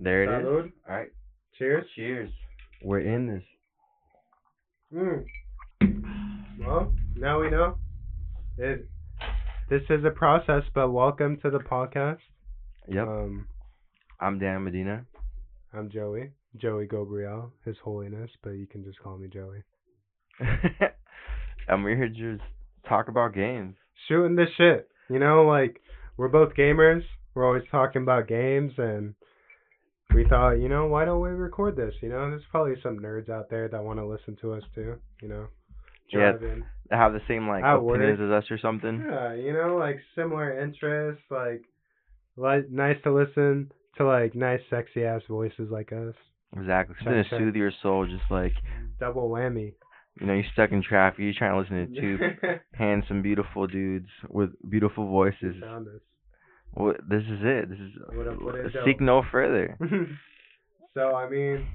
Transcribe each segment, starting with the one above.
There it is. Salud. All right. Cheers. Cheers. We're in this. Mm. Well, now we know. It. This is a process, but welcome to the podcast. Yep. Um, I'm Dan Medina. I'm Joey. Joey Gobriel, His Holiness, but you can just call me Joey. and we're here to just talk about games. Shooting the shit. You know, like we're both gamers. We're always talking about games, and we thought, you know, why don't we record this? You know, there's probably some nerds out there that want to listen to us too. You know, Yeah. They have the same like At work. opinions as us or something. Yeah, you know, like similar interests, like like nice to listen to like nice sexy ass voices like us. Exactly. Something to Check, check. soothe your soul, just like Double whammy. you know, you're stuck in traffic, you're trying to listen to two handsome, beautiful dudes with beautiful voices. Well, this is it. This is What up, what it uh, seek no further. so I mean,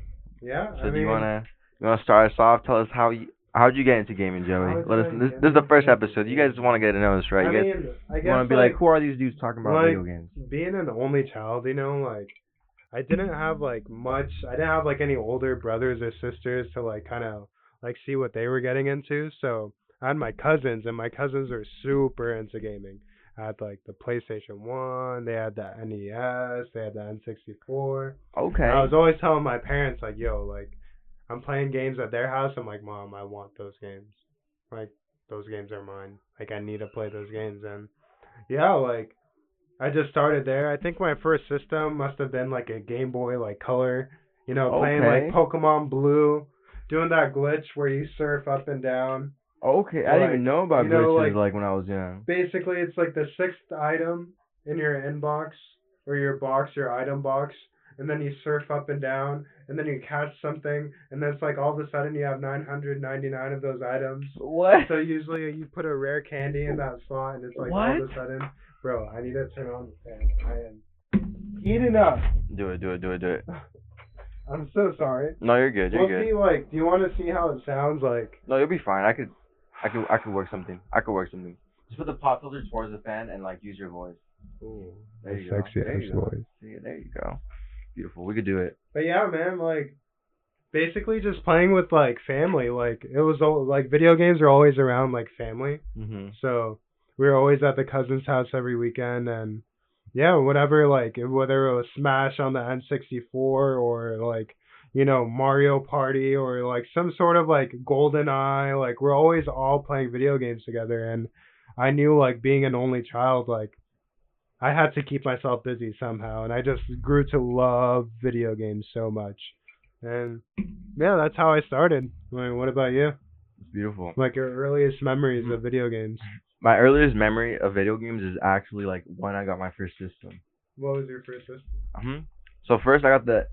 yeah. So I do mean, you wanna you wanna start us off? Tell us how you how'd you get into gaming, Joey? Let us. This, this is the first episode. You guys want to get to know us, right? I You guys mean, I guess want to be like, who are these dudes talking about like, video games? being an only child, you know, like I didn't have like much. I didn't have like any older brothers or sisters to like kind of like see what they were getting into. So I had my cousins, and my cousins are super into gaming. I had like the PlayStation One, they had the NES, they had the N64. Okay. I was always telling my parents like, "Yo, like, I'm playing games at their house. I'm like, Mom, I want those games. Like, those games are mine. Like, I need to play those games." And yeah, like, I just started there. I think my first system must have been like a Game Boy, like Color. You know, playing Okay. like Pokemon Blue, doing that glitch where you surf up and down. Okay. I didn't even know about you know, glitches like- like, when I was young. Basically, it's like the sixth item in your inbox or your box, your item box, and then you surf up and down, and then you catch something, and then it's like all of a sudden you have 999 of those items. What? So usually you put a rare candy in that slot, and it's like all of a sudden, bro, I need to turn on the fan. I am eating up. Do it. Do it. Do it. Do it. I'm so sorry. No, you're good. You're we'll good. see. Like, do you want to see how it sounds like? No, you'll be fine. I could, I could, I could work something. I could work something. Just put the pop filter towards the fan and like use your voice. Ooh, There you sexy go. There ass you go. voice. See, there you go. Beautiful. We could do it. But yeah, man, like basically just playing with like family. Like it was all like video games are always around like family. Mhm. So we were always at the cousin's house every weekend and yeah, whatever like whether it was Smash on the N64 or like you know Mario Party or like some sort of like Golden Eye, like we're always all playing video games together and I knew like being an only child like I had to keep myself busy somehow and I just grew to love video games so much. And yeah, that's how I started. I mean, what about you? It's beautiful. Like your earliest memories of video games? My earliest memory of video games is actually like when I got my first system. What was your first system? hmm So first I got the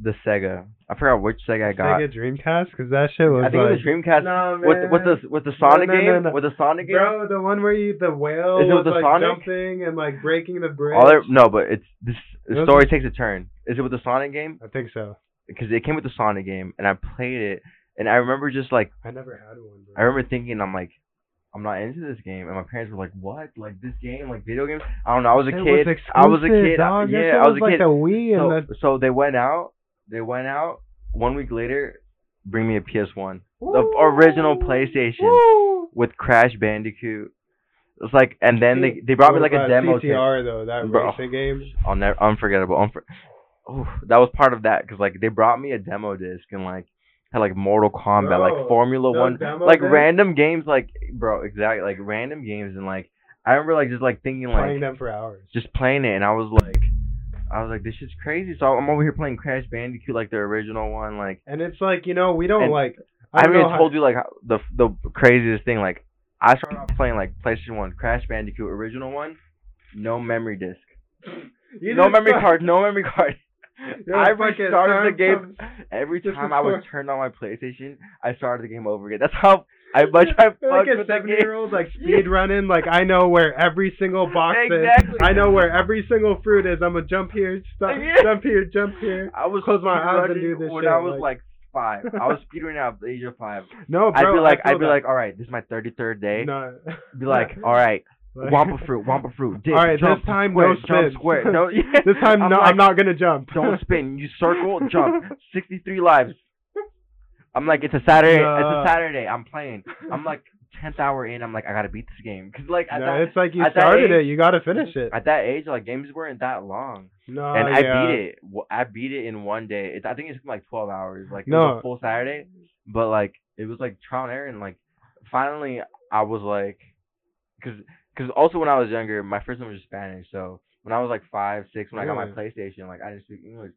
the Sega. I forgot which Sega I got. Sega Dreamcast, because that shit was I think like, it was Dreamcast. No, with with man. the with the Sonic No, no, game. no, no. With the Sonic game. Bro, the one where you the whale Is it was with the like Sonic? jumping and like breaking the bridge. All there, no, but it's this the It was- story takes a turn. Is it with the Sonic game? I think so. Because it came with the Sonic game, and I played it, and I remember just like I never had one. Bro. I remember thinking, I'm like, I'm not into this game, and my parents were like, What? Like this game? Like video games? I don't know. I was a It kid. Was I was a kid. Dog. That yeah, I was a like kid. a Wii so, and so they went out. They went out. One week later, bring me a PS1, the the original PlayStation Woo! with Crash Bandicoot. It's like, and then they they brought me What like a demo. CTR though, that Bro. racing game. I'll never unforgettable. Unfor- oh, that was part of that because like they brought me a demo disc and like had like Mortal Kombat, Bro, like Formula One, like random games, like bro, exactly, like random games and like I remember like just like thinking like Playing them for hours. just playing it and I was like, I was like this shit's crazy. So I'm over here playing Crash Bandicoot like the original one, like And it's like you know we don't like. I, I don't haven't know even how- told you like the the craziest thing. Like I started off playing like PlayStation One, Crash Bandicoot original one, no memory disc. No memory fuck- card, no memory card. You're I restarted the game every time I would turn on my PlayStation. I started the game over again. That's how I much I fucked You're like a with the seventy game. year old like speed running. Like I know where every single box Exactly. is. I know where every single fruit is. I'm gonna jump here, stop, Yeah. jump here, jump here. I was Close my eyes and do this when shit, I was like- like, five. I was speedrunning at the age of five. No, bro. I'd be like, I I'd be that. like, all right, this is my thirty third day. no. Be like, all right, Like- Wumpa fruit, Wumpa fruit. Dip, All right, jump, this time square, no jump spin. square. No, yeah. this time I'm no, like, I'm not gonna jump. Don't spin. You circle, jump. 63 lives. I'm like, it's a Saturday. It's a Saturday. I'm playing. I'm like 10th hour in. I'm like, I gotta beat this game. Cause like at No, that it's like you started age- it. You gotta finish it. at that age, like games weren't that long, No, and I yeah. beat it. I beat it in one day. It's I think it took like 12 hours. Like it No. was a full Saturday, but like it was like trial and error. And like finally, I was like, cause cause also when I was younger, my first one was Spanish. So when I was like five, six, when I got my PlayStation, like I didn't speak English.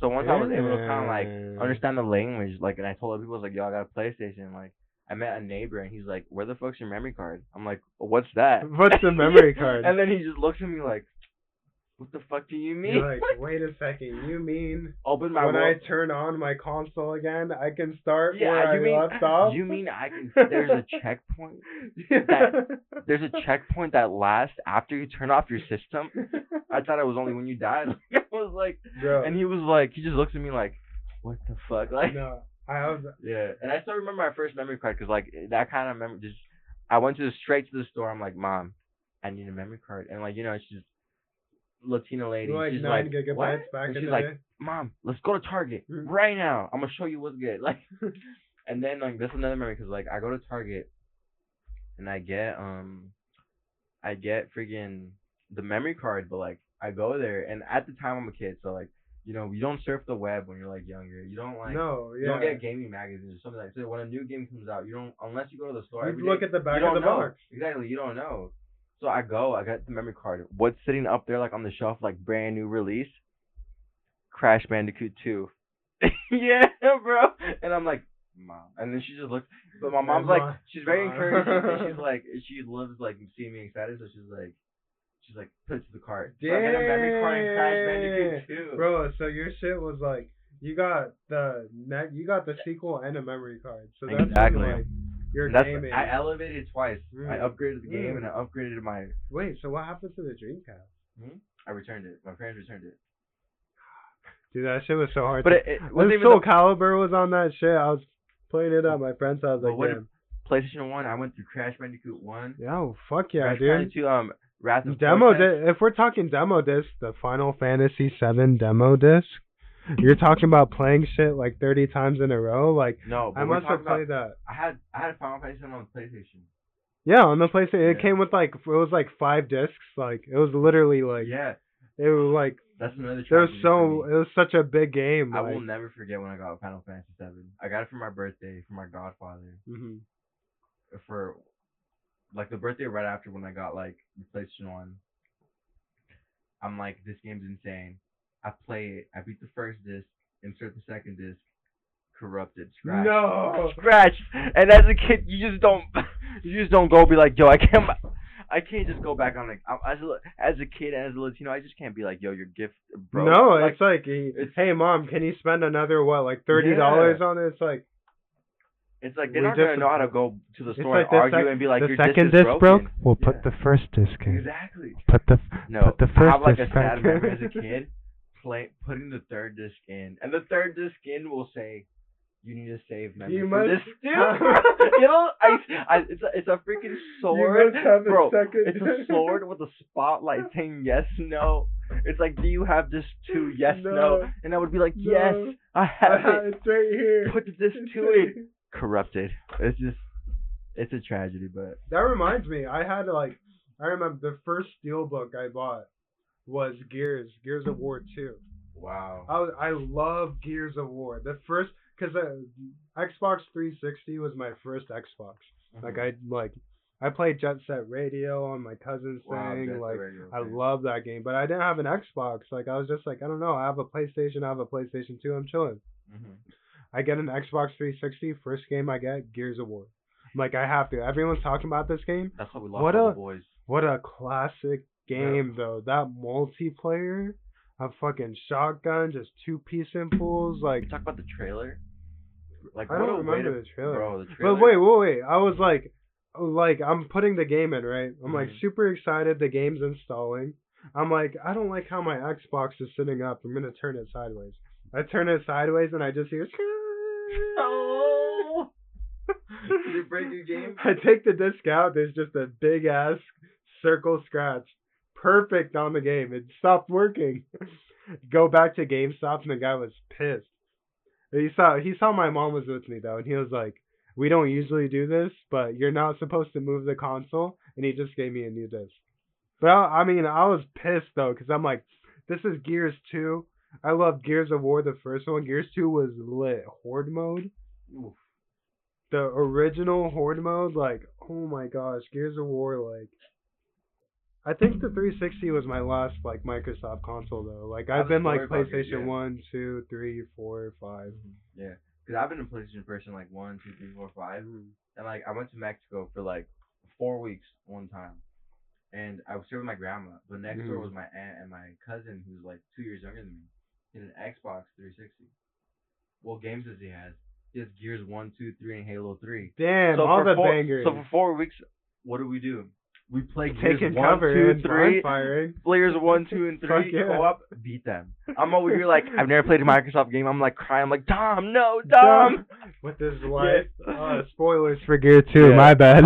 So once I was able to kind of like understand the language, like, and I told other people, I was like, yo, I got a PlayStation. Like, I met a neighbor, and he's like, where the fuck's your memory card? I'm like, what's that? What's the memory card? and then he just looks at me like, what the fuck do you mean? You're like, wait a second. You mean Open my when world. I turn on my console again, I can start yeah, where you I mean left ah, off? you mean I can? There's a checkpoint. that- There's a checkpoint that lasts after you turn off your system. I thought it was only when you died. I was like, Bro, and he was like, he just looks at me like, what the fuck, like. no, I was Yeah, and I still remember my first memory card because like that kind of memory. Just I went to the, straight to the store. I'm like, mom, I need a memory card, and like you know she's Latina lady. like she's nine like, gigabytes what? back and in she's the like, day. mom, let's go to Target Mhm. right now. I'm gonna show you what's good. Like, and then like that's another memory because like I go to Target, and I get um, I get freaking the memory card, but like I go there, and at the time I'm a kid, so like you know you don't surf the web when you're like younger. You don't like no, you yeah. don't get gaming magazines or something like that. So when a new game comes out, you don't unless you go to the store. You look day, at the back of the know. box. Exactly, you don't know. So I go, I got the memory card. What's sitting up there like on the shelf, like brand new release? Crash Bandicoot 2. yeah, bro. And I'm like, mom. And then she just looks. But my mom's like, she's very encouraging. and she's like, she loves like seeing me excited. So she's like, she's like, put it to the cart. So I get a memory card in Crash Bandicoot 2. Bro, so your shit was like you got the net, you got the sequel and a memory card. So that's Exactly. like your That's gaming. I elevated twice. I Mm. upgraded the game Mm. and I upgraded my. Wait, so what happened to the Dreamcast? I returned it. My parents returned it. Dude, that shit was so hard. But to- it, it when Soul the Calibur was on that shit, I was playing it at my friend's house. Like, damn. PlayStation One. I went through Crash Bandicoot One. Yeah, oh, fuck yeah, Crash dude. Bandicoot, um, Wrath of Demo di- if we're talking demo disc, the Final Fantasy VII demo disc, you're talking about playing shit like 30 times in a row. Like, No, I must have played that. I had I had Final Fantasy on the PlayStation. Yeah, on the PlayStation, it Yeah. came with like it was like five discs. Like it was literally like yeah, it was like that's another. there was so it was such a big game. I like, will never forget when I got Final Fantasy VII. I got it for my birthday from my godfather. mhm. For like the birthday right after when I got like the PlayStation One. I'm like, this game's insane. I play it. I beat the first disc. Insert the second disc. Corrupted. Scratch. No. scratch. And as a kid, you just don't, you just don't go be like, yo, I can't, I can't just go back on like, as a, as a kid and as a Latino, I just can't be like, yo, your gift, bro. No, like, it's like, it's- hey mom, can you spend another what, like thirty dollars on it? It's like it's like they're we not gonna know how to go to the store like and argue sec- and be like, the your second disc is disc broke. We'll put Yeah. the first disc in. Exactly. Put the No, Put the first I have first like a disc sad back memory as in. a kid, play putting the third disc in, and the third disc in will say, "You need to save memory You must- this." Dude, you know, I, I, it's a, it's a freaking sword, must have a bro. second It's a sword with a spotlight saying yes, no. It's like, do you have this too? Yes, no. No. And I would be like, No. yes, I have Ah, it. it's right here. Put this It's to right it. here. Corrupted. It's just, it's a tragedy, but That reminds me, I had like, I remember the first steelbook I bought was Gears, Gears of War 2. wow. I was, I love Gears of War. The first, cause uh, Xbox 360 was my first Xbox. Like Mhm. I like, I played Jet Set Radio on my cousin's Wow, thing. Jet like Radio, I love that game, but I didn't have an Xbox. Like I was just like, I don't know. I have a PlayStation. I have a PlayStation 2. I'm chilling. Mhm. I get an Xbox 360. First game I get, Gears of War. I'm like I have to. Everyone's talking about this game. That's how we lost What a- the boys. What a classic game though. That multiplayer, a fucking shotgun, just two piece impulse. Like We talk about the trailer. Like I what don't remember to- the trailer. Bro, the trailer. But wait, wait, wait. I was like, like I'm putting the game in, right? I'm like Mhm. super excited. The game's installing. I'm like, I don't like how my Xbox is sitting up. I'm gonna turn it sideways. I turn it sideways and I just hear. Oh. Did it break your game? I take the disc out. There's just a big ass circle scratch, perfect on the game. It stopped working. Go back to GameStop and the guy was pissed. He saw he saw my mom was with me though, and he was like, "We don't usually do this, but you're not supposed to move the console." And he just gave me a new disc. But I, I mean, I was pissed though, cause I'm like, this is Gears 2. I love Gears of War, the first one. Gears 2 was lit. Horde mode, Oof. the original Horde mode, like, oh my gosh, Gears of War, like. I think the 360 was my last like Microsoft console though. Like I've been like story about it? PlayStation Yeah. one, two, three, four, five. Yeah, because I've been a PlayStation person like one, two, three, four, five, and like I went to Mexico for like four weeks one time, and I was here with my grandma. But next door Mhm. was my aunt and my cousin, who's like two years younger than me. Had an Xbox 360. What games does he have? He has Gears one, two, three, and Halo three. Damn, so all the four, bangers. So for four weeks, what do we do? We play Gears Taking one, cover two, and three. Players one, two, and three yeah. go up, beat them. I'm over here like I've never played a Microsoft game. I'm like crying. I'm like Dom, no, Dom. with his life? Yeah. Uh, spoilers for Gear 2, Yeah. my bad.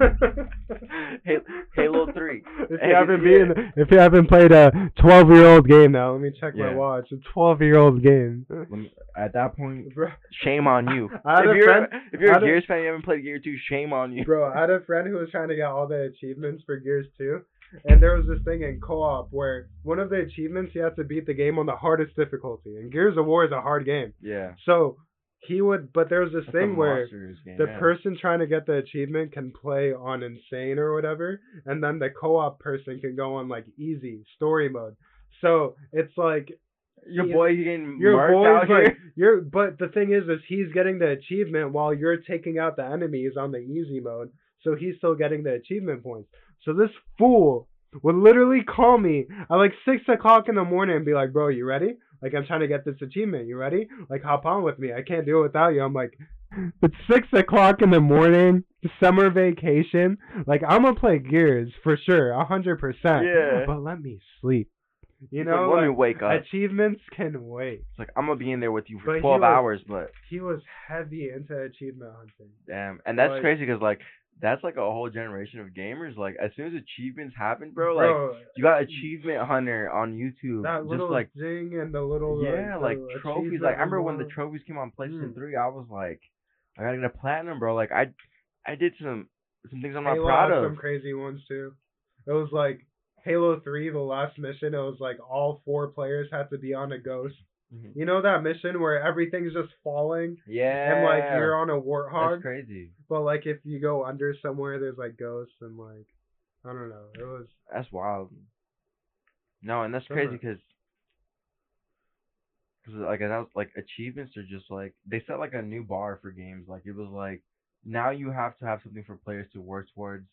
Ha- Halo 3. If you haven't yeah. been, if you haven't played a 12 year old game now, let me check my watch. A 12 year old game. Me- At that point, Bro, shame on you. I had if a you're friend- if you're a had a- Gears fan, you haven't played Gear 2. Shame on you. bro, I had a friend who was trying to get all the achievements for Gears 2, and there was this thing in co-op where one of the achievements you have to beat the game on the hardest difficulty, and Gears of War is a hard game. Yeah. So he would, but there was this That's thing where game, the yeah. person trying to get the achievement can play on insane or whatever, and then the co-op person can go on like easy story mode. So it's like your he- boy getting your boy's out like here. you're, but the thing is, is he's getting the achievement while you're taking out the enemies on the easy mode. So he's still getting the achievement points. So this fool would literally call me at like six o'clock in the morning and be like, "Bro, you ready? Like I'm trying to get this achievement. You ready? Like hop on with me. I can't do it without you." I'm like, "It's six o'clock in the morning, summer vacation. Like I'm gonna play Gears for sure, a hundred percent. Yeah. But let me sleep. You know, like, let me wake up. achievements can wait." It's like I'm gonna be in there with you for he 12 was- hours, but he was heavy into achievement hunting. damn, and that's Like- crazy because like that's like a whole generation of gamers. Like as soon as achievements happen, bro, like you got achievement hunter on YouTube, that just little like zing and the little yeah, the like trophies. Like I remember when the trophies came on PlayStation Mm. 3, I was like, I gotta get a platinum, bro. Like I, I did some some things I'm not Halo proud of. some crazy ones too. It was like Halo Three, the last mission. It was like all four players had to be on a ghost. Mhm. You know that mission where everything's just falling Yeah, and like you're on a warthog. that's crazy. but like if you go under somewhere, there's like ghosts and like I don't know. It was That's wild. No, and that's crazy because. Cause like that was like achievements are just like they set like a new bar for games. Like it was like now you have to have something for players to work towards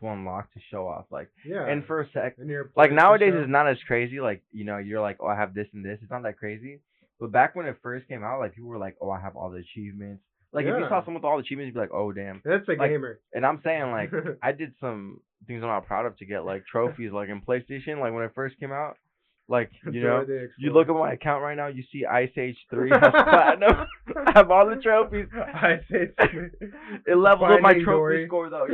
to unlock to show off. Like yeah. and for a sec, like nowadays it's not as crazy. Like you know you're like oh I have this and this. It's not that crazy. But back when it first came out, like people were like oh I have all the achievements. Like if you saw someone with all the achievements, you'd be like oh damn. That's a like, gamer. And I'm saying like I did some things I'm not proud of to get like trophies like in PlayStation like when it first came out. Like you know, you look at my account right now, you see Ice Age Three platinum. I have all the trophies. I say It levels up my trophy Dory. score though,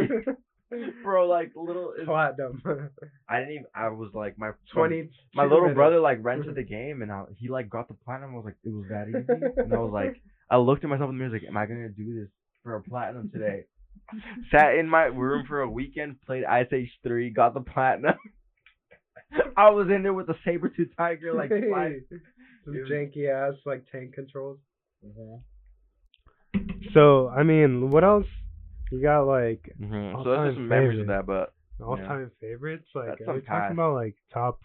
bro. Like little, it's- platinum. I didn't even. I was like my Twenty. My little brother like rented the game and I, he like got the platinum. I was like, it was that easy, and I was like, I looked at myself in the mirror, I was like, am I gonna do this for a platinum today? Sat in my room for a weekend, played Ice Age Three, got the platinum. I was in there with the saber tooth tiger, like flying. Some It was- janky ass like tank controls. Mm-hmm. So I mean, what else? You got like Mm-hmm. So that's just memories of that, but all time favorites. Like That's are we talking about like top,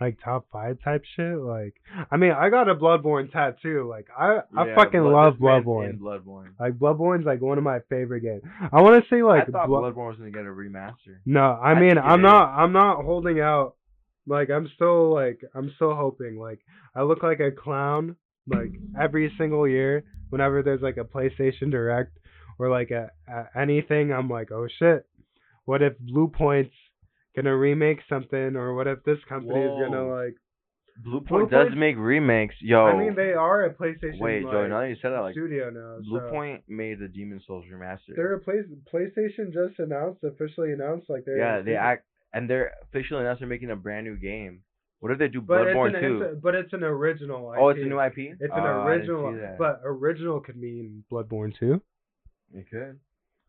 like top five type shit? Like I mean, I got a Bloodborne tattoo. Like I I yeah, fucking Blood- love Bloodborne. Bloodborne. Like Bloodborne's like one of my favorite games. I want to say like I thought Blood- Bloodborne was gonna get a remaster. No, I I mean I'm is. not I'm not holding out. Like I'm still like I'm still hoping. Like I look like a clown like every single year whenever there's like a PlayStation Direct or like anything. I'm like, oh shit, what if Bluepoint's gonna remake something or what if this company is gonna like Blue Bluepoint does Point- make remakes. Yo, I mean, they are a PlayStation. wait, like. Now you said that, like studio now. Blue so. Point made the Demon Souls remaster. They're a place. PlayStation just announced, officially announced, like they're. yeah, they act and they're officially announced they're making a brand new game. What if they do But Bloodborne an, too? it's a, but it's an original. IP. oh, it's a new IP. It's an ah, didn't original, but original could mean Bloodborne too. It could.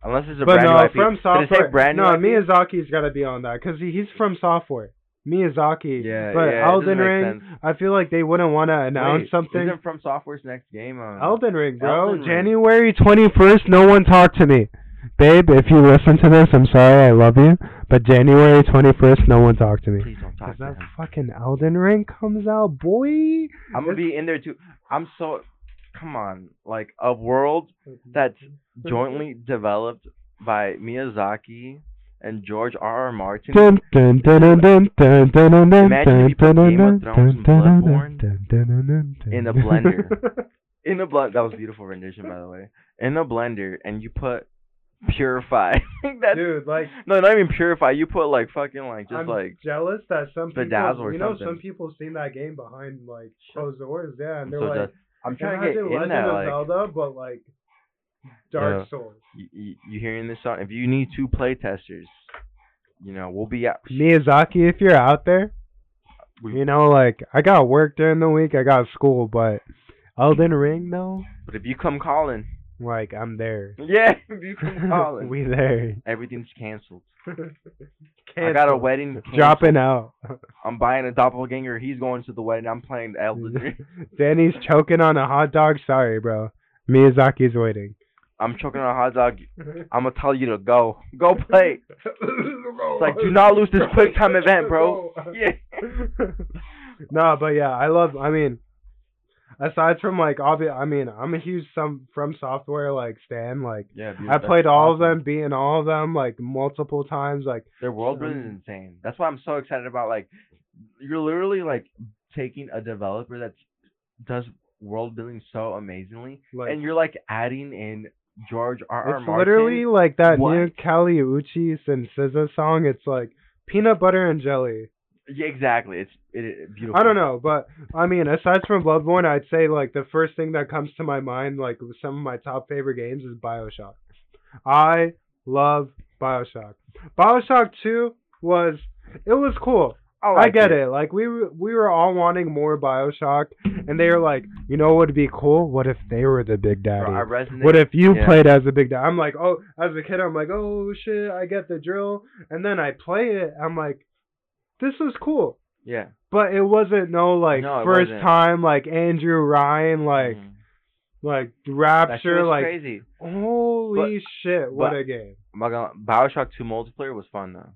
Unless it's a But brand no, new IP. FromSoftware. say brand new no, IP? Miyazaki's got to be on that because he, he's FromSoftware. Miyazaki. Yeah, but yeah, Elden Ring. I feel like they wouldn't want to announce Wait, something. Isn't FromSoftware's next game? Um, Elden Ring, bro. Elden Ring. January 21st, no one talked to me. Babe, if you listen to this, I'm sorry, I love you. But January 21st, no one talked to me. Please don't talk Because to that him. fucking Elden Ring comes out, boy. I'm gonna be in there too. I'm so. Come on, like a world that's jointly developed by Miyazaki and George R. R. Martin. Imagine if you Game of Thrones Bloodborne in a blender. In a blood that was beautiful rendition by the way. In a blender and you put purify. that dude, like no, not even purify. You put like fucking like just I'm like jealous that some people you know something. some people seen that game behind like closed doors, yeah, and they're so like, just, I'm trying to get in Legend that, like, Zelda, but like Dark Souls. you, you, hearing this song? If you need two play testers, you know we'll be out. Miyazaki, if you're out there, you know, like I got work during the week, I got school, but Elden Ring though, But if you come calling, like I'm there. yeah, if you come calling, we there. everything's canceled. I got a wedding. canceled. Dropping out. I'm buying a doppelganger. He's going to the wedding. I'm playing Elden Ring. Danny's choking on a hot dog. Sorry, bro. Miyazaki's waiting. I'm choking on a hot dog. Mm-hmm. I'm gonna tell you to go. Go play. It's like do not lose this quick time event, bro. Yeah. no, but yeah, I love. I mean, aside from like obvious, I mean, I'm a huge some FromSoftware like Stan. Like Yeah. I played all of them, beating all of them like multiple times. Like Their world um, building is insane. That's why I'm so excited about like you're literally like taking a developer that does world building so amazingly, like and you're like adding in George R. R. it's Martin. literally like that What? new Kali Uchis and SZA song. It's like peanut butter and jelly. Yeah, exactly. It's it, it beautiful. I don't know, but I mean, aside from Bloodborne, I'd say like the first thing that comes to my mind, like with some of my top favorite games, is Bioshock. I love Bioshock. Bioshock Two was it was cool. I, I get it. Like we were, we were all wanting more Bioshock, and they were like, you know what would be cool? What if they were the big daddy? Bro, What if you yeah. played as a big daddy? I'm like, oh, as a kid, I'm like, oh shit, I get the drill, and then I play it. I'm like, this is cool. Yeah. But it wasn't no like No, first wasn't. time like Andrew Ryan like Mhm. like that Rapture was like crazy. holy shit what but- a game. I'm Bioshock 2 multiplayer was fun though.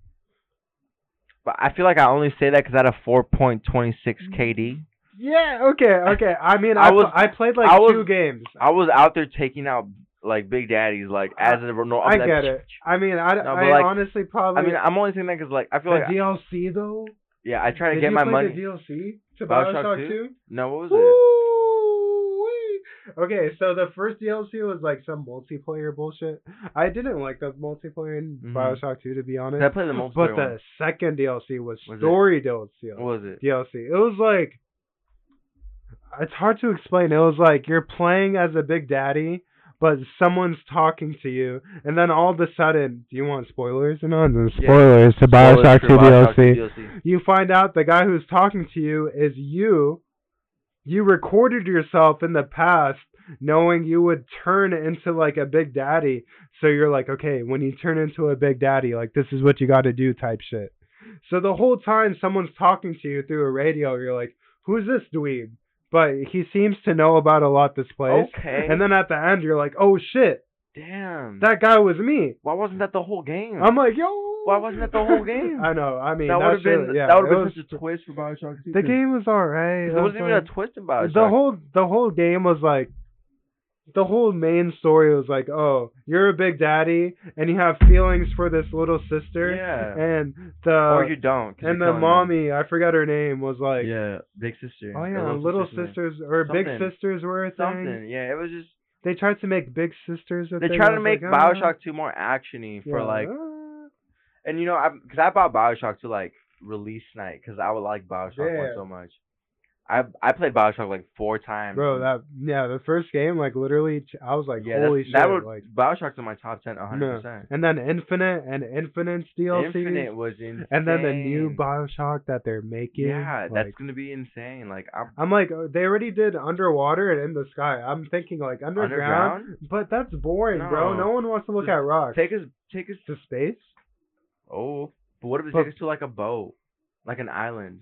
But I feel like I only say that because I had a 4.26 mm. KD. Yeah, okay, okay. I mean I I was- I played like I was- two games. I was out there taking out like big daddies, like as a no. I get it. I mean I, No, I like, honestly probably I mean, I'm only saying that because like I feel the like DLC though. yeah, I try to Did get my money. the DLC to Bioshock Bioshock 2? 2? No, what was it? Okay, so the first DLC was like some multiplayer bullshit. I didn't like the multiplayer in Mhm. Bioshock 2 to be honest. I played the multiplayer But one. the second DLC was, Was it- story DLC. What was it? DLC. It was like it's hard to explain. It was like you're playing as a big daddy, but someone's talking to you, and then all of a sudden, do you want spoilers or not? The Yeah. Spoilers to Bioshock 2 Bioshock 2 DLC. DLC. You find out the guy who's talking to you is you. You recorded yourself in the past knowing you would turn into like a big daddy. So you're like, okay, when you turn into a big daddy, like this is what you got to do type shit. So the whole time someone's talking to you through a radio, you're like, who's this dweeb? But he seems to know about a lot this place. Okay. And then at the end, you're like, oh shit, Damn. that guy was me. Why wasn't that the whole game? I'm like, yo. Why wasn't that the whole game? I know. I mean, that would have been yeah, that would have been was- such a twist for Bioshock 2. The game was alright. There wasn't even a twist in Bioshock. the whole the whole game was like the whole main story was like, oh, you're a big daddy and you have feelings for this little sister, Yeah. and the or you don't. and the them. mommy, I forgot her name, was like, yeah, big sister. oh yeah, little sister's name. sisters or big sisters were a thing. Something. Yeah, it was just They tried to make big sisters. A they tried to make like, ah. Bioshock 2 more actiony for Yeah, like. And you know, I because I bought Bioshock to like release night because I would like Bioshock 1 so much. I I played Bioshock like four times. Bro, that yeah, the first game, like literally, I was like, yeah, holy shit, that would like. Bioshock's in my top ten, percent. And then Infinite and Infinite's DLC, Infinite was insane. and then the new Bioshock that they're making. Yeah, like, that's gonna be insane. Like I'm I'm like, uh, they already did underwater and in the sky. I'm thinking like underground, underground. but that's boring, bro. No. No one wants to look Just at rocks. Take us, take us. to space. Oh, but what if it But- takes us to like a boat, like an island?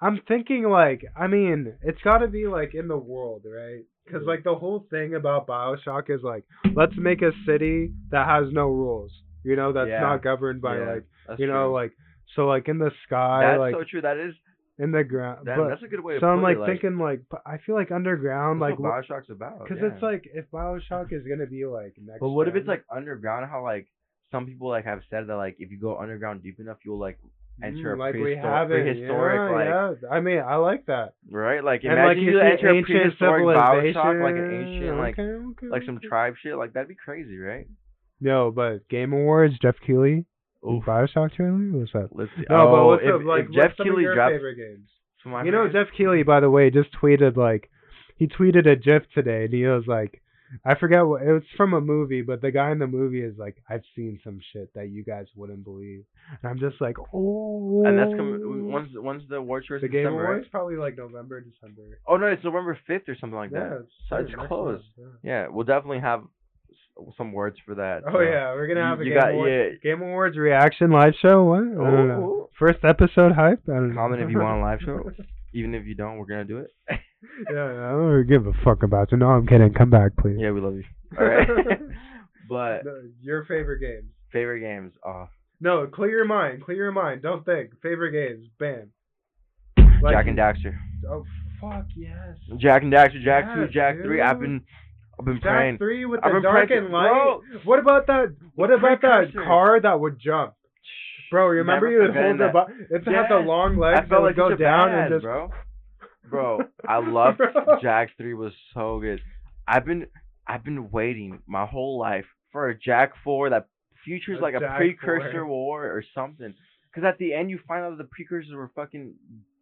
I'm thinking like, I mean, it's got to be like in the world, right? Because mm-hmm. like the whole thing about Bioshock is like, let's make a city that has no rules. You know, that's Yeah. not governed by Yeah, like, you know, true. like so like in the sky, that's like so true. That is. in the ground. That, but that's a good way. so I'm put like thinking like, I feel like underground, like, what Bioshock's about. because yeah. it's like if Bioshock is gonna be like next. But what if it's like underground? How like some people like have said that like if you go underground deep enough, you'll like enter Mm, a like prehistor- prehistoric yeah, like yeah. I mean, I like that. right. Like and imagine like you enter a prehistoric Bioshock, like an ancient like okay, okay, like some okay. tribe shit. Like that'd be crazy, right? No, but Game Awards, Geoff Keighley, Oof. Bioshock trailer. What's that? Let's see. No, but oh, what's if, up? Like, if Geoff what's some Keighley of your drops, favorite games? You know, Geoff Keighley, by the way, just tweeted like he tweeted a GIF today, and he was like, I forget what it was from a movie, but the guy in the movie is like, I've seen some shit that you guys wouldn't believe, and I'm just like, oh. and that's coming. Oh. When's when's the award show? the Game December, right? Awards probably like November, December. Oh no, it's November fifth or something like yeah, that. it's, So it's close. month, yeah. Yeah, we'll definitely have some words for that. Oh so. yeah, we're gonna have a you Game got- Awards. yeah. Game Awards reaction live show. What? I don't. Ooh. First episode hype. I don't know. Comment if you want a live show. Even if you don't, we're gonna do it. yeah, I don't give a fuck about you. No, I'm kidding. Come back, please. yeah, we love you. All right. but No, your favorite games. favorite games. Oh, No, clear your mind. Clear your mind. Don't think. Favorite games. Bam. Like- Jak and Daxter. Oh fuck yes. Jak and Daxter. Jak two. Yes, Jak three. I've been, I've been Jak praying. three with I've the dark praying- and light. Bro, What about that? What about that car that would jump? Bro, remember you would hold the that. bu- It had the long legs that would like go down badass, and just. bro. Bro, I loved Bro. Jak three was so good. I've been I've been waiting my whole life for a Jak four that features A like a precursor 4. war or something. Because at the end you find out that the precursors were fucking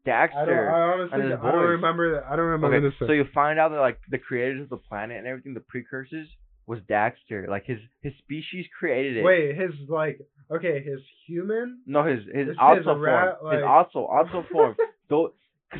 I don't. Daxter. I honestly. I don't remember that. I don't remember Okay, this. so you find out that like the creators of the planet and everything, the precursors was Daxter. Like his his species created it. Wait, his like. Okay, his human. No, his his This also form. rat, his also also form. so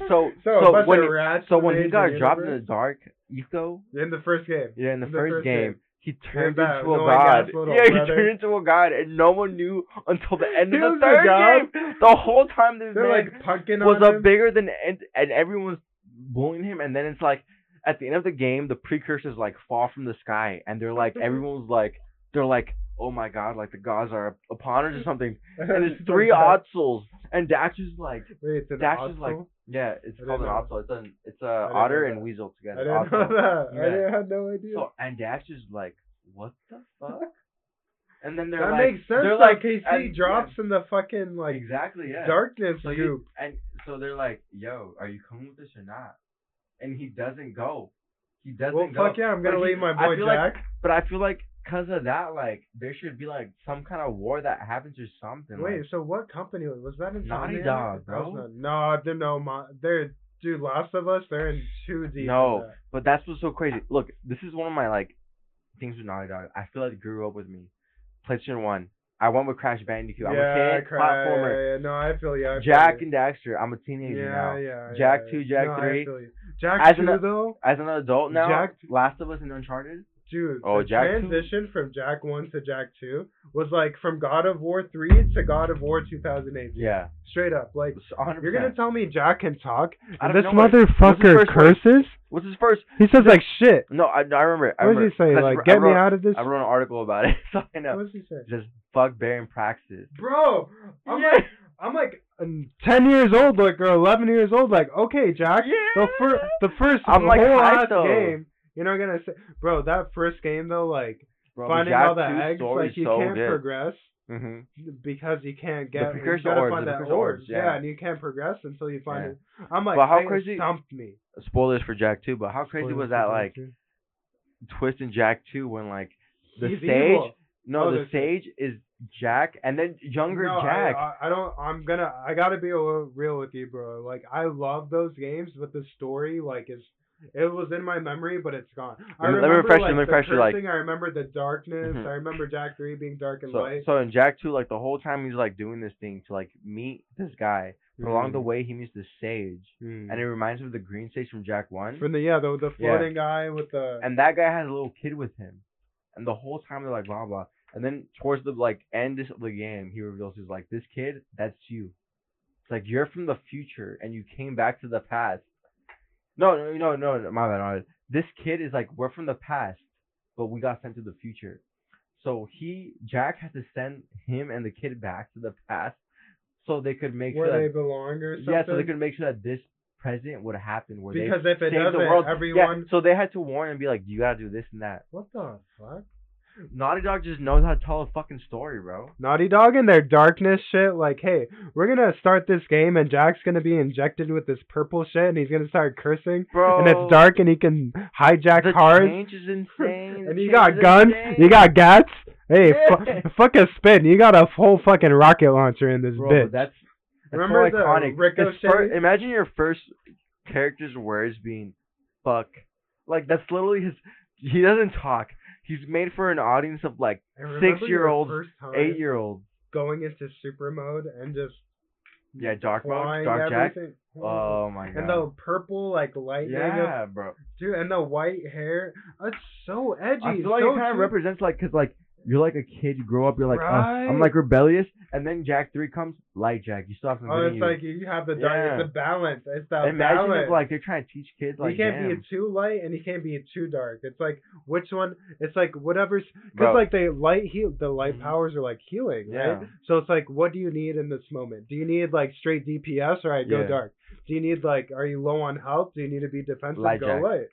so So, so when rats so when he got the dropped in the dark eco, in the first game. yeah, in the In first, game, he turned that into a god. Yeah, he brother. turned into a god, and no one knew until the end of the third game. The whole time this They're man like was up him. bigger than and, and everyone's bullying him, and then it's like at the end of the game, the precursors like fall from the sky, and they're like everyone's like they're like. Oh my god, like the gods are upon us or something. And it's three Ottsels. And Daxter's like Wait, it's an Daxter's like yeah, it's I called an didn't It's an it's uh, a otter and weasel I together. didn't know that. I Yeah. didn't, had no idea. So and Daxter's like, what the fuck? And then they're that like, makes sense. they're like, he and- drops yeah, in the fucking like exactly, yeah. darkness So you and so they're like, yo, are you coming with us or not? And he doesn't go. He doesn't well, go. fuck yeah, I'm gonna But he- leave my I boy feel like- Jak. But I feel like because of that, like there should be like some kind of war that happens or something. Wait, like, so what company was was that? In Naughty Dog, bro. No, they're no, mo- they're dude. Last of Us, they're in deep. in No, that. but that's what's so crazy. Look, this is one of my like things with Naughty Dog. I feel like it grew up with me. PlayStation One. I went with Crash Bandicoot. I'm yeah, a kid, cry, platformer. Yeah, no, I feel you. I feel Jak you. and Daxter. I'm a teenager yeah, now. yeah, Jak yeah. two, Jak no, I three. Jak As two an- though, As an adult now, Jak- Last of Us and Uncharted. dude. Oh, the Jak transition from Jak one to Jak two was like from God of War three to God of War 2008. Yeah, Straight up, like it's 100%. you're gonna tell me Jak can talk, and this nowhere. What's his motherfucker first word? curses. What's his first? He says like shit. No, I, I remember. I What does he say? Like, get wrote, me out of this. I wrote an article about it, so I know. What does he say? Just fuck Baron Praxis. Bro, I'm Yeah. like, I'm like ten years old, like or eleven years old. Like, okay, Jak. yeah. The Yeah. first, the first I'm, like, whole hyped, ass though. game. You're not gonna say, bro. That first game though, like Bro, finding Jak all the eggs, like you so can't good. progress hmm because you can't get. The you precursor gotta orbs, find the that precursor orbs, orbs, yeah. and you can't progress until you find Yeah. it. I'm like, But how crazy- stumped me. Spoilers for Jak 2, but how crazy Spoilers was that like too. twist in Jak 2 when like the He's stage evil. no Oh, the stage is Jak, and then younger No, Jak. I, I don't. I'm gonna. I gotta be a little real with you, bro. Like I love those games, but the story, like, is it was in my memory, but it's gone. I Let me- me remember, refresh like, let me the refresh you, like- cursing, I remember the darkness. Mhm. I remember Jak Three being dark and so, light. so in Jak 2, like the whole time he's like doing this thing to like meet this guy, but along the Mm. way he meets the sage, Mm. and it reminds him of the green sage from Jak 1. from the yeah, the the Yeah. floating guy with the and that guy has a little kid with him, and the whole time they're like blah blah. And then towards the like end of the game, he reveals he's like, "This kid, that's you. It's like you're from the future and you came back to the past." No, no, no, no, no my bad, my bad. This kid is like, we're from the past, but we got sent to the future. So he, Jak, has to send him and the kid back to the past, so they could make sure where sure they that belong or something. yeah, so they could make sure that this present would happen where because they if it doesn't, the world. everyone. Yeah, so they had to warn and be like, you gotta do this and that. What the fuck? Naughty Dog just knows how to tell a fucking story, bro. Naughty Dog and their darkness shit, like, hey, we're gonna start this game and Jak's gonna be injected with this purple shit and he's gonna start cursing. Bro, And it's dark and he can hijack the cars. change is insane. and the you got guns, insane. you got gats. Hey, fu- fuck a spin. You got a whole fucking rocket launcher in this Bro, bitch. that's, that's Remember so the iconic. His ricochet? fir- imagine your first character's words being "fuck." Like that's literally his. He doesn't talk. He's made for an audience of like remember your six-year-olds, eight year olds. going into super mode and just Yeah, dark mode, dark Jak. Oh my god. And the purple like of- yeah, bro. dude, and the white hair. It's so edgy. I feel like so it kind of represents like, cause like you're like a kid, you grow up, you're like, uh, I'm like rebellious, and then Jak three comes, light Jak, you still have to. Oh, it's like you have the dark, Yeah. it's the balance. It's that Imagine balance. if like they're trying to teach kids like, you can't damn. be too light and you can't be too dark. It's like which one? It's like whatever's Bro. because like the light heal the light Mhm. powers are like healing, right? Yeah. So it's like what do you need in this moment? Do you need like straight DPS or I go Yeah. dark? Do you need like are you low on health? Do you need to be defensive? Light go Jak. light.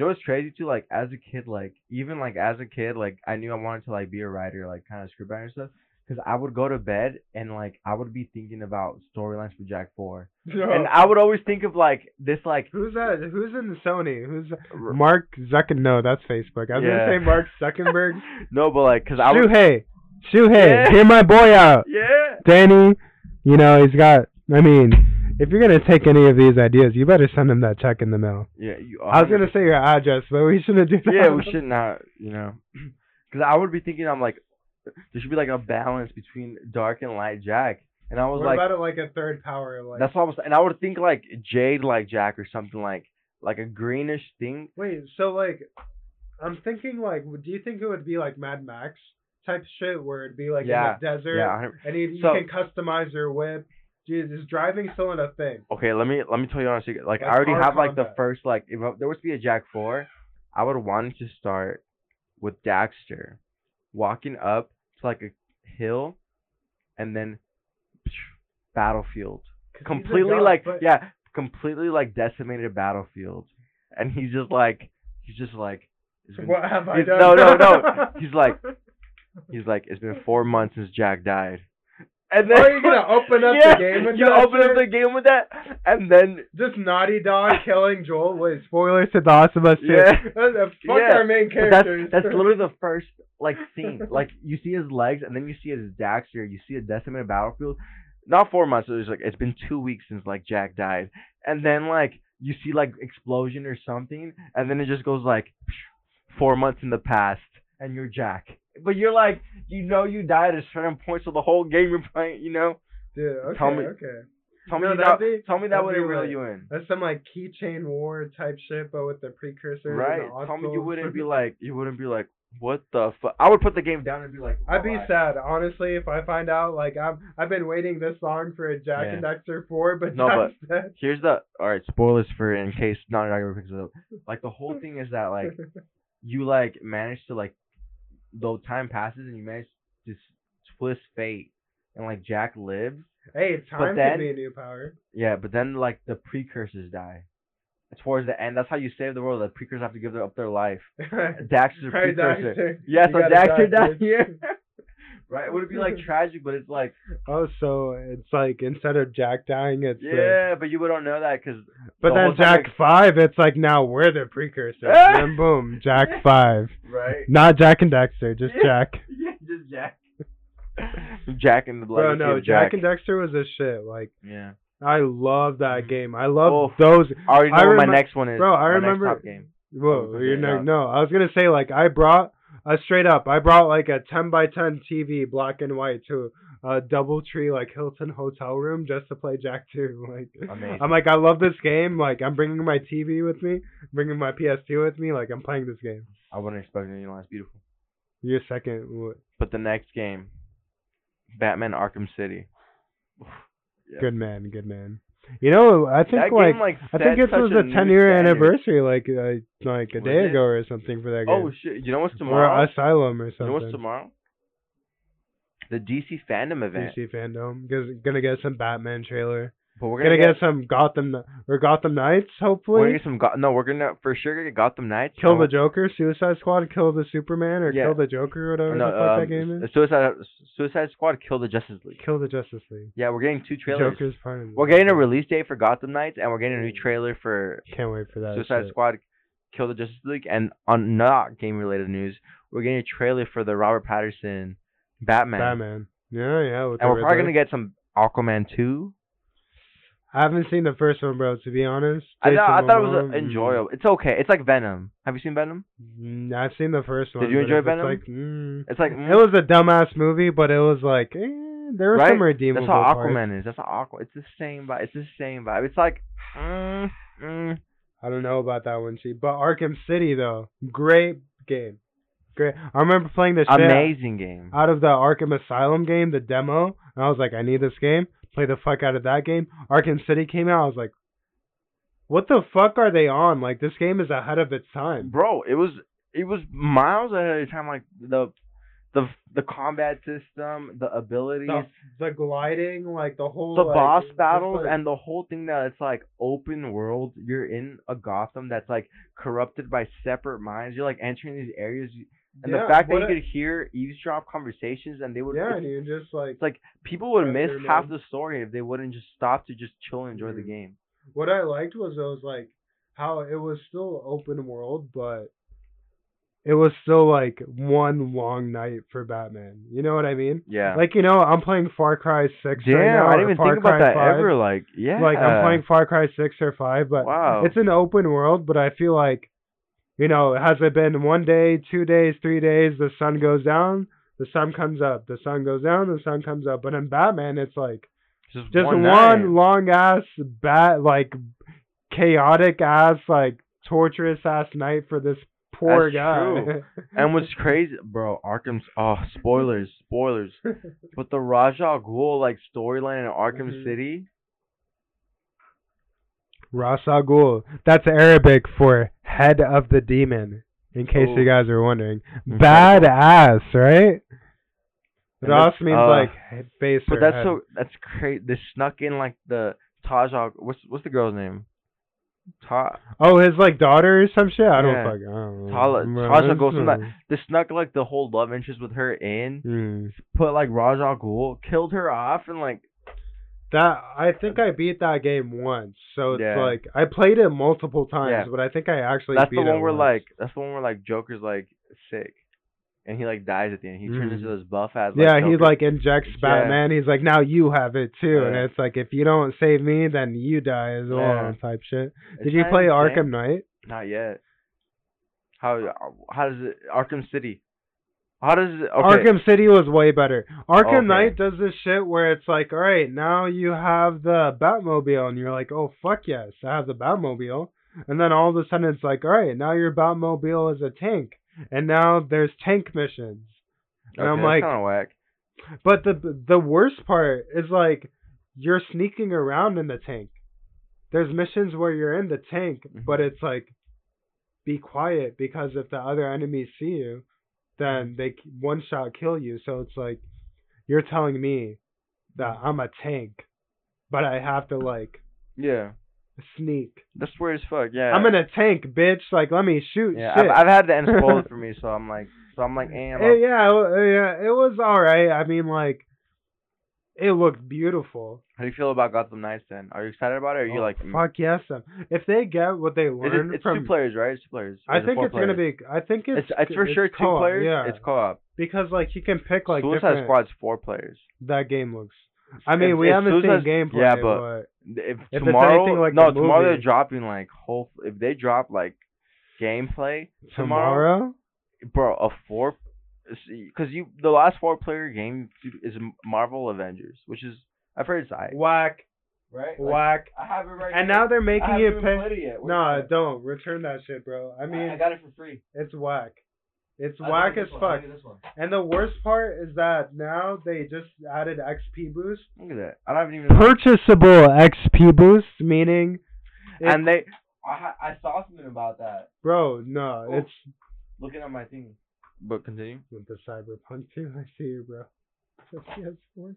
You know what's crazy too? Like as a kid, like even like as a kid, like I knew I wanted to like be a writer, like kind of script writer and stuff. Because I would go to bed and like I would be thinking about storylines for Jak Four, and I would always think of like this like Who's that? Who's in the Sony? Who's r- Mark Zuckerberg? No, that's Facebook. I was Yeah. gonna say Mark Zuckerberg. no, but like because I would Shuhei, Shuhei, Yeah. hear my boy out. yeah Danny, you know he's got. I mean, if you're gonna take any of these ideas, you better send him that check in the mail. yeah you. I was gonna say your address, but we shouldn't do that. yeah, we should not, you know, because I would be thinking I'm like there should be like a balance between dark and light Jak, and I was like What like about it like a third power? Like that's what I was, and I would think like Jade like Jak or something like like a greenish thing. wait, so like, I'm thinking like, do you think it would be like Mad Max type shit where it'd be like Yeah, in the desert Yeah. And you, you So- can customize your whip? Dude, is driving still in a thing? Okay, let me let me tell you honestly. Like, Like I already have like the first like if there was to be a Jak four, I would want to start with Daxter walking up to like a hill, and then battlefield he's a completely like but- yeah completely like decimated battlefield, and he's just like he's just like it's been- What have I done? no no no he's like he's like it's been four months since Jak died. And then, Oh, you're gonna open up the game with you that open up the game with that, and then Just Naughty Dog killing Joel. Wait, spoilers to The Last of Us 2. Yeah. Fuck Yeah. our main But that's characters. that's literally the first like scene. Like you see his legs, and then you see his Daxter. You see a decimated battlefield. Not four months. It was like it's been two weeks since like Jak died, and then like you see like explosion or something, and then it just goes like four months in the past, and you're Jak. But you're like you know you died at a certain point, so the whole game you're playing, you know. Dude, okay, Tell me- okay. Tell me No, that. be- tell me that wouldn't reel like- you in. That's some like keychain war type shit, but with the precursor. Right? Tell me you wouldn't be like you wouldn't be like what the fuck. I would put the game down and be like. I'd be "Why?" sad, honestly, if I find out like I'm I've been waiting this long for a Jak Yeah. and Dexter four, but No, but dead. Here's the all right spoilers for in case not ever picks it up. Like the whole thing is that like you like manage to like though time passes and you manage to twist fate and like Jak lives. hey, it's time then- could be a new power. Yeah, but then like the precursors die. Towards the end, that's how you save the world. The precursors have to give up their life. Daxter's a precursor. Daxter. Yeah, so Daxter die died here. Right? It would be like tragic, but it's like Oh, so it's like instead of Jak dying, it's yeah, but you don't know that because But the then Jak Five, it's like now we're the precursor, and boom, Jak Five. right? Not Jak and Dexter, just Jak. Yeah, just Jak. Jack and the Blood. Bro, no, of Jak and Dexter was a shit. Like Yeah. I love that Mhm. game. I love Oh, those. I already know I what my next one is. Bro, I my next remember- top game. Whoa, you're no, yeah. no. I was gonna say like I brought a straight up. I brought like a 10 by 10 TV, black and white, to a double tree like Hilton hotel room just to play Jak 2. Like Amazing. I'm like I love this game. Like I'm bringing my TV with me, bringing my PS2 with me. Like I'm playing this game. I wasn't expecting it. You know, it's beautiful. You're second. what- But the next game, Batman Arkham City. Good man, good man. You know, I think that like game, like, I think it was a a 10 year standard. anniversary, like uh, like a Was day it? ago or something for that game. Oh shit! You know what's tomorrow? or Asylum or something. you know what's tomorrow? The DC fandom event. DC fandom. Gonna get some Batman trailer. But we're Gonna, gonna, get, some Gotham or Gotham Knights, hopefully. We're gonna get some. Go- no, we're gonna for sure get Gotham Knights. kill the Joker, Suicide Squad, kill the Superman, or Yeah. kill the Joker, or whatever No, the fuck um, that game is. Suicide Suicide Squad kill the Justice League. Kill the Justice League. Yeah, we're getting two trailers. Joker's part of. We're getting a release date for Gotham Knights, and we're getting a new trailer for Can't wait for that. Suicide shit. Squad kill the Justice League. And on not game related news, we're getting a trailer for the Robert Pattinson Batman. Batman. Yeah, yeah. And we're probably gonna get some Aquaman two. I haven't seen the first one, bro. To be honest, I know, I thought it was enjoyable. It's okay. It's like Venom. Have you seen Venom? mm, I've seen the first one. Did you enjoy it's Venom? Like, mm, It's like it was a dumbass movie, but it was like eh, there were Right? some redeemable That's how parts. Aquaman is. That's how Aqua. It's the same vibe. It's the same vibe. It's like, mm, mm. I don't know about that one, see. But Arkham City though, great game. Great. I remember playing shit amazing game. out of the Arkham Asylum game, the demo, and I was like, I need this game. Play the fuck out of that game. Arkham City came out. I was like, what the fuck are they on? Like this game is ahead of its time. Bro, it was it was miles ahead of time. Like the the the combat system, the abilities, The, the gliding, like the whole the like, boss battles, like- and the whole thing that it's like open world. You're in a Gotham that's like corrupted by separate minds. You're like entering these areas, you- and Yeah, the fact that you could hear eavesdrop conversations, and they would. yeah, and you just like It's like people would miss half the story if they wouldn't just stop to just chill and enjoy the Mhm. game. what I liked was it was like how it was still open world, but it was still like one long night for Batman. You know what I mean? Yeah. Like you know, I'm playing Far Cry Six Damn, right now. I didn't even Far think about that 5. ever. Like, yeah. Like I'm playing Far Cry Six or Five, but Wow. it's an open world. But I feel like, you know, has it been one day, two days, three days? The sun goes down, the sun comes up. The sun goes down, the sun comes up. But in Batman, it's like just, just one, one, long ass bat like chaotic ass like torturous ass night for this poor That's guy. And what's crazy, bro? Arkham's oh spoilers, spoilers. But the Raja al Ghul like storyline in Arkham Mhm. City, Ras Al Ghul. That's Arabic for head of the demon. In case Oh. you guys are wondering, badass, right? And also means uh, like head- face but that's head. so that's crazy. They snuck in like the Taj. What's what's the girl's name? Ta. Oh, his like daughter or some shit. I don't Yeah. I don't know. Tala- Bro, Tasha it's, goes from uh, They snuck like the whole love interest with her in. mm. Put like Raja Ghul, killed her off, and like That I think I beat that game once, so it's Yeah. like I played it multiple times, Yeah. but I think I actually that's beat the it one where once. like that's the one where like Joker's like sick, and he like dies at the end. He turns into mm-hmm. this buff ass. Like, yeah, he like injects Yeah. Batman. He's like, now you have it too, and it's like if you don't save me, then you die as well, Yeah. type shit. It's Did you play. Arkham Knight? Not yet. How how does it Arkham City? How does? Okay. Arkham City was way better. Arkham Okay. Knight does this shit where it's like, all right, now you have the Batmobile, and you're like, oh fuck yes, I have the Batmobile, and then all of a sudden it's like, all right, now your Batmobile is a tank, and now there's tank missions, and I'm like, kind of whack. but the the worst part is like, you're sneaking around in the tank. There's missions where you're in the tank, Mhm. but it's like, be quiet because if the other enemies see you, then they one shot kill you. So it's like you're telling me that I'm a tank, but I have to like Yeah, sneak. that's weird as fuck. Yeah, I'm in a tank, bitch. Like let me shoot. Yeah, shit. I've, I've had the end spoiled for me, so I'm like, so I'm like, eh, I'm Eh, yeah, yeah, it was all right. I mean, like, it looked beautiful. How do you feel about Gotham Knights then? Are you excited about it? Or are you Oh, like, mm, fuck yes. If they get what they is learned it, it's from, two players, right? It's two players. Or I is it think four it's gonna players? be. I think it's. It's it's for sure two co-op, players. Yeah, It's co-op. because like you can pick like Suicide different. Squad's four players. That game looks. I mean, If- we if haven't Suicide- seen gameplay. yeah, but- If, it's tomorrow, anything like no, the tomorrow they're movie- dropping like whole. If they drop like gameplay tomorrow. bro, a four, because you the last four player game is Marvel Avengers, which is I've heard it's I Whack, right. whack. I have it right. And now they're making I it pay. played it yet. No, don't return that shit, bro. I mean, I got it for free. it's whack. It's I whack think as this one, I fuck. think this one. And the worst part is that now they just added XP boost. Look at that. I don't even. Purchasable XP boost, meaning, and they, I I saw something about that. bro, no, Oh. it's Looking at my thing. But continue. with the Cyberpunk too. I see you, bro. The PS4.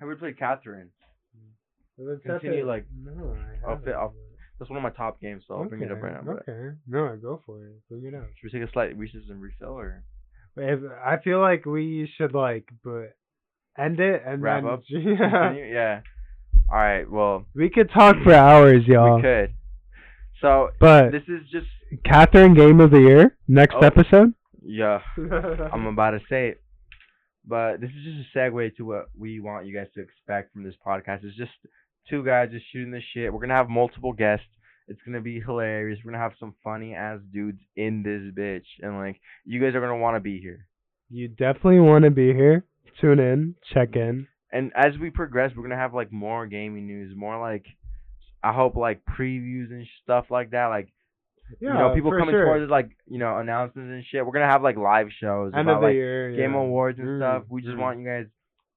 Have we played Catherine? Let's Continue, have like, no, I I'll fit- I'll- That's one of my top games, so I'll bring it up right now. But Okay, no, I go for it. Bring it up. should we take a slight recess and refill, or If, I feel like we should like, but end it and Wrap then up? yeah, continue? Yeah. All right. Well, we could talk for hours, y'all. we could. So But this is just Catherine Game of the Year next Oh. episode. yeah. I'm about to say it. But this is just a segue to what we want you guys to expect from this podcast. It's just two guys just shooting the shit. We're gonna have multiple guests. It's gonna be hilarious. We're gonna have some funny ass dudes in this bitch, and like you guys are gonna want to be here. you definitely want to be here. Tune in, check in. And as we progress, we're gonna have like more gaming news, more like I hope like previews and stuff like that. Like Yeah, you know, people coming sure. towards us, like you know announcements and shit. We're gonna have like live shows end about of the like year. game yeah. awards and Mm, stuff. We just mm. want you guys.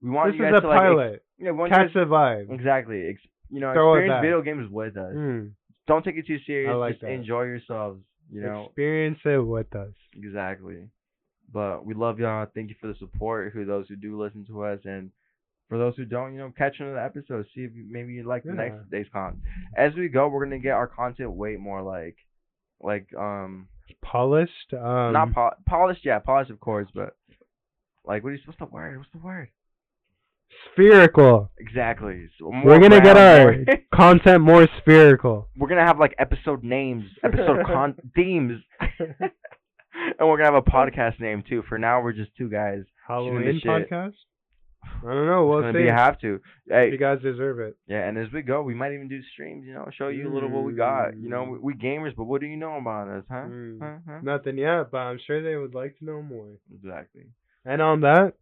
We want This you guys to like. ex- yeah, we want you Catch guys, the vibe. exactly. Ex, you know, Throw experience video games with us. Mm. Don't take it too serious. Like just that. enjoy yourselves. You know, Experience it with us. exactly. But we love y'all. Thank you for the support. Who those who do listen to us, and for those who don't, you know, catch another episode. See if you, maybe you like the next day's content. As we go, we're gonna get our content way more like, like um, Polished. Um, not pol- polished. Yeah, polished of course, but like what is what's the word? What's the word? spherical. Exactly. So We're gonna get our more- content more spherical. we're gonna have like episode names, episode con themes, and we're gonna have a podcast name too. For now, we're just two guys. Halloween podcast. I don't know. We'll see. a have to. Hey, You guys deserve it. yeah, and as we go, we might even do streams. You know, show you a little what we got. You know, we, we gamers, but what do you know about us, huh? Mm. Huh? huh? Nothing yet, but I'm sure they would like to know more. Exactly. And on that,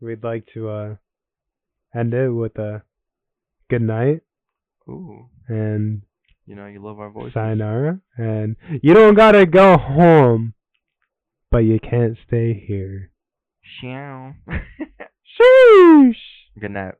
we'd like to uh end it with a good night Ooh, and you know, you love our voices. sayonara. And you don't gotta go home, but you can't stay here. Ciao. Sheesh. Good night.